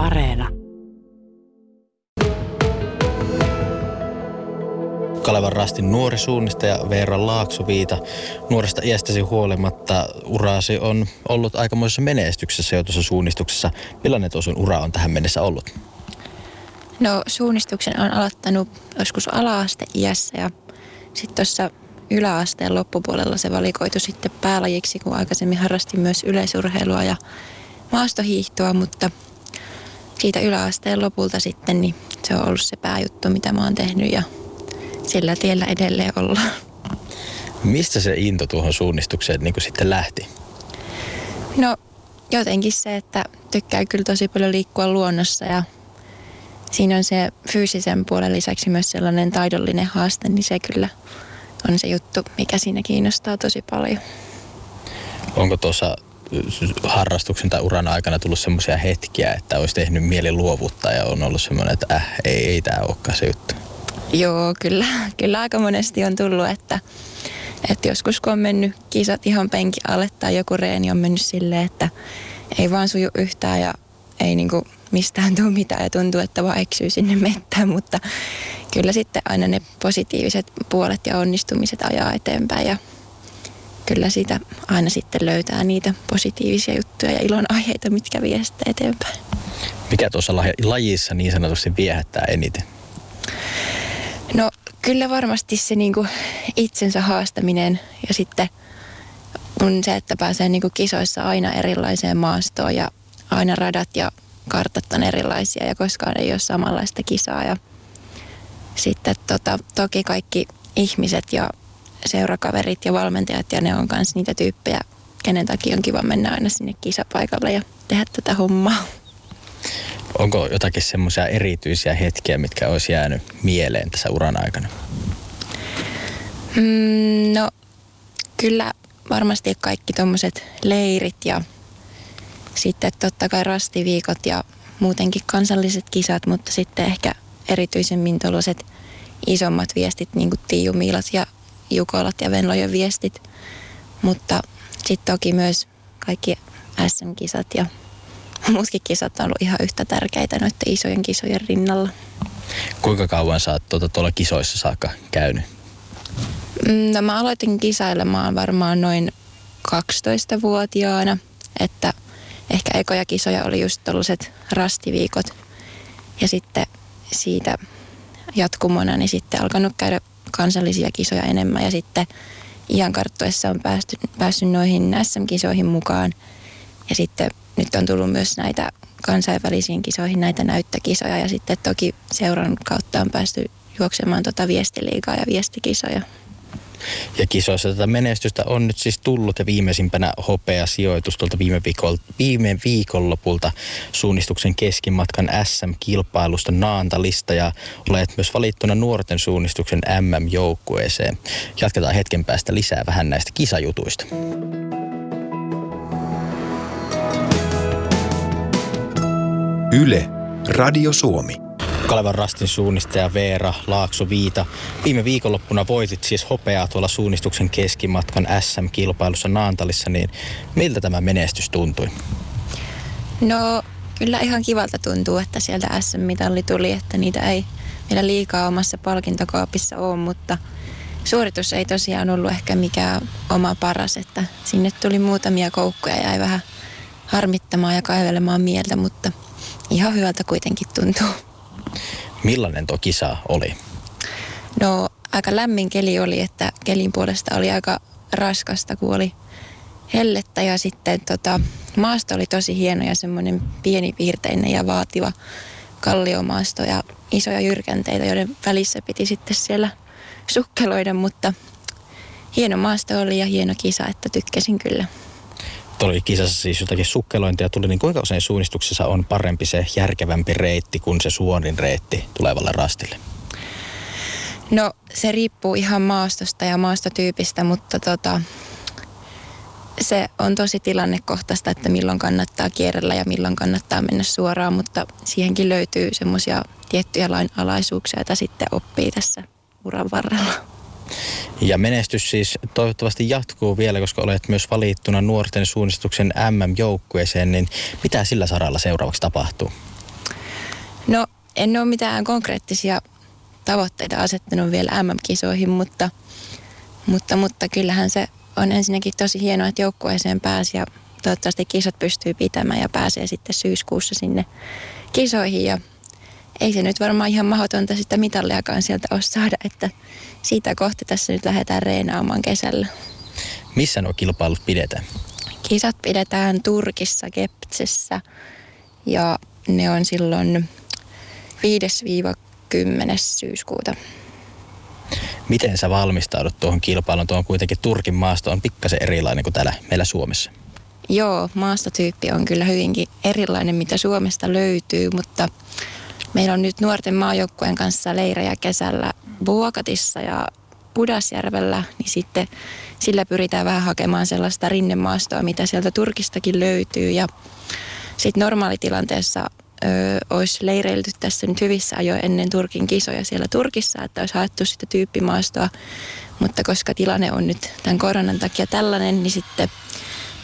Areena. Kalevan rastin nuori suunnistaja Veera Laaksoviita. Nuoresta iästäsi huolimatta uraasi on ollut aikamoisessa menestyksessä jo tuossa suunnistuksessa. Millainen tuo sun ura on tähän mennessä ollut? No suunnistuksen on aloittanut joskus ala-aste iässä ja sitten tuossa yläasteen loppupuolella se valikoitu sitten päälajiksi, kun aikaisemmin harrastin myös yleisurheilua ja maastohiihtoa, mutta siitä yläasteen lopulta sitten niin se on ollut se pääjuttu, mitä mä oon tehnyt ja sillä tiellä edelleen ollaan. Mistä se into tuohon suunnistukseen niin kuin sitten lähti? No jotenkin se, että tykkää kyllä tosi paljon liikkua luonnossa ja siinä on se fyysisen puolen lisäksi myös sellainen taidollinen haaste, niin se kyllä on se juttu, mikä siinä kiinnostaa tosi paljon. Onko tuossa harrastuksen tai uran aikana tullut semmoisia hetkiä, että olisi tehnyt mieli luovuttaa ja on ollut semmoinen, että äh, ei, ei tämä olekaan se juttu? Joo, kyllä, kyllä aika monesti on tullut, että, että joskus kun on mennyt kisat ihan penki alle tai joku reeni on mennyt silleen, että ei vaan suju yhtään ja ei niinku mistään tule mitään ja tuntuu, että vaan eksyy sinne mettään, mutta kyllä sitten aina ne positiiviset puolet ja onnistumiset ajaa eteenpäin ja kyllä siitä aina sitten löytää niitä positiivisia juttuja ja ilon aiheita, mitkä vie sitten eteenpäin. Mikä tuossa lajissa niin sanotusti viehättää eniten? No kyllä varmasti se niinku itsensä haastaminen ja sitten on se, että pääsee niinku kisoissa aina erilaiseen maastoon ja aina radat ja kartat on erilaisia ja koskaan ei ole samanlaista kisaa. Ja sitten tota, toki kaikki ihmiset ja seurakaverit ja valmentajat ja ne on myös niitä tyyppejä, kenen takia on kiva mennä aina sinne kisapaikalle ja tehdä tätä hommaa. Onko jotakin semmoisia erityisiä hetkiä, mitkä olisi jäänyt mieleen tässä uran aikana? Mm, no kyllä varmasti kaikki tuommoiset leirit ja sitten totta kai rastiviikot ja muutenkin kansalliset kisat, mutta sitten ehkä erityisemmin tuollaiset isommat viestit, niin kuin Tiiu Miilat ja Jukolat ja Venlojen viestit. Mutta sitten toki myös kaikki SM-kisat ja muutkin kisat on ollut ihan yhtä tärkeitä noiden isojen kisojen rinnalla. Kuinka kauan sä oot tuota, tuolla kisoissa saakka käynyt? Mm, no mä aloitin kisailemaan varmaan noin 12-vuotiaana, että ehkä ekoja kisoja oli just tällaiset rastiviikot. Ja sitten siitä jatkumona niin sitten alkanut käydä kansallisia kisoja enemmän ja sitten iän karttuessa on päästy, päässyt noihin SM-kisoihin mukaan. Ja sitten nyt on tullut myös näitä kansainvälisiin kisoihin näitä näyttökisoja ja sitten toki seuran kautta on päästy juoksemaan tuota viestiliigaa ja viestikisoja. Ja kisoissa tätä menestystä on nyt siis tullut ja viimeisimpänä hopea sijoitus tuolta viime, viikol, viime viikonlopulta suunnistuksen keskimatkan SM-kilpailusta Naantalista ja olet myös valittuna nuorten suunnistuksen MM-joukkueeseen. Jatketaan hetken päästä lisää vähän näistä kisajutuista. Yle, Radio Suomi. Kalevan rastin suunnistaja Veera Laakso Viita. Viime viikonloppuna voitit siis hopeaa tuolla suunnistuksen keskimatkan SM-kilpailussa Naantalissa, niin miltä tämä menestys tuntui? No kyllä ihan kivalta tuntuu, että sieltä SM-mitalli tuli, että niitä ei vielä liikaa omassa palkintokaapissa ole, mutta suoritus ei tosiaan ollut ehkä mikään oma paras, että sinne tuli muutamia koukkuja ja jäi vähän harmittamaan ja kaivelemaan mieltä, mutta ihan hyvältä kuitenkin tuntuu. Millainen tuo kisa oli? No aika lämmin keli oli, että kelin puolesta oli aika raskasta, kun oli hellettä ja sitten tota, maasto oli tosi hieno ja semmoinen pienipiirteinen ja vaativa kalliomaasto ja isoja jyrkänteitä, joiden välissä piti sitten siellä sukkeloida, mutta hieno maasto oli ja hieno kisa, että tykkäsin kyllä oli kisassa siis jotakin sukkelointia tuli, niin kuinka usein suunnistuksessa on parempi se järkevämpi reitti kuin se suorin reitti tulevalle rastille? No se riippuu ihan maastosta ja maastotyypistä, mutta tota, se on tosi tilannekohtaista, että milloin kannattaa kierrellä ja milloin kannattaa mennä suoraan, mutta siihenkin löytyy semmoisia tiettyjä lainalaisuuksia, joita sitten oppii tässä uran varrella. Ja menestys siis toivottavasti jatkuu vielä, koska olet myös valittuna nuorten suunnistuksen MM-joukkueeseen, niin mitä sillä saralla seuraavaksi tapahtuu? No en ole mitään konkreettisia tavoitteita asettanut vielä MM-kisoihin, mutta, mutta, mutta kyllähän se on ensinnäkin tosi hienoa, että joukkueeseen pääsi ja toivottavasti kisat pystyy pitämään ja pääsee sitten syyskuussa sinne kisoihin ja ei se nyt varmaan ihan mahdotonta sitä mitalliakaan sieltä ole saada, että siitä kohti tässä nyt lähdetään reenaamaan kesällä. Missä nuo kilpailut pidetään? Kisat pidetään Turkissa, Keptsessä ja ne on silloin 5-10. syyskuuta. Miten sä valmistaudut tuohon kilpailuun? Tuo on kuitenkin Turkin maasto on pikkasen erilainen kuin täällä meillä Suomessa. Joo, maastotyyppi on kyllä hyvinkin erilainen, mitä Suomesta löytyy, mutta meillä on nyt nuorten maajoukkueen kanssa leirejä kesällä Vuokatissa ja Pudasjärvellä, niin sitten sillä pyritään vähän hakemaan sellaista rinnemaastoa, mitä sieltä Turkistakin löytyy. Ja sitten normaalitilanteessa ö, olisi leireilty tässä nyt hyvissä ajoin ennen Turkin kisoja siellä Turkissa, että olisi haettu sitä tyyppimaastoa. Mutta koska tilanne on nyt tämän koronan takia tällainen, niin sitten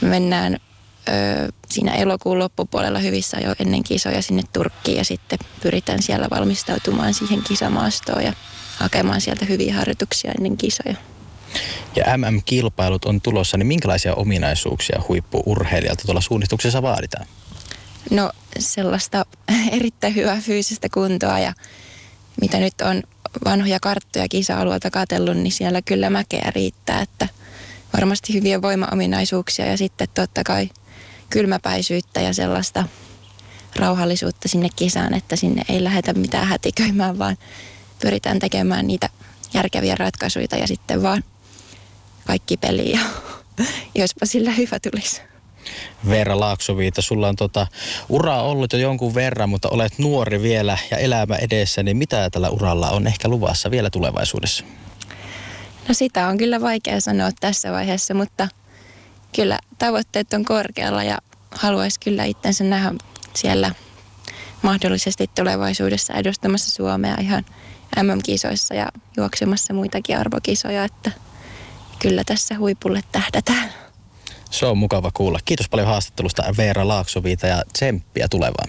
me mennään ö, siinä elokuun loppupuolella hyvissä ajoin ennen kisoja sinne Turkkiin ja sitten pyritään siellä valmistautumaan siihen kisamaastoon ja hakemaan sieltä hyviä harjoituksia ennen kisoja. Ja MM-kilpailut on tulossa, niin minkälaisia ominaisuuksia huippuurheilijalta tuolla suunnistuksessa vaaditaan? No sellaista erittäin hyvää fyysistä kuntoa ja mitä nyt on vanhoja karttoja kisa-alueelta katsellut, niin siellä kyllä mäkeä riittää, että varmasti hyviä voimaominaisuuksia ja sitten totta kai kylmäpäisyyttä ja sellaista rauhallisuutta sinne kisaan, että sinne ei lähdetä mitään hätiköimään, vaan pyritään tekemään niitä järkeviä ratkaisuja ja sitten vaan kaikki peliä, jospa sillä hyvä tulisi. Veera Laaksoviita, sulla on tota, ura ollut jo jonkun verran, mutta olet nuori vielä ja elämä edessä, niin mitä tällä uralla on ehkä luvassa vielä tulevaisuudessa? No sitä on kyllä vaikea sanoa tässä vaiheessa, mutta kyllä tavoitteet on korkealla ja haluaisi kyllä itsensä nähdä siellä mahdollisesti tulevaisuudessa edustamassa Suomea ihan MM-kisoissa ja juoksemassa muitakin arvokisoja, että kyllä tässä huipulle tähdätään. Se on mukava kuulla. Kiitos paljon haastattelusta Veera Laaksoviita ja tsemppiä tulevaan.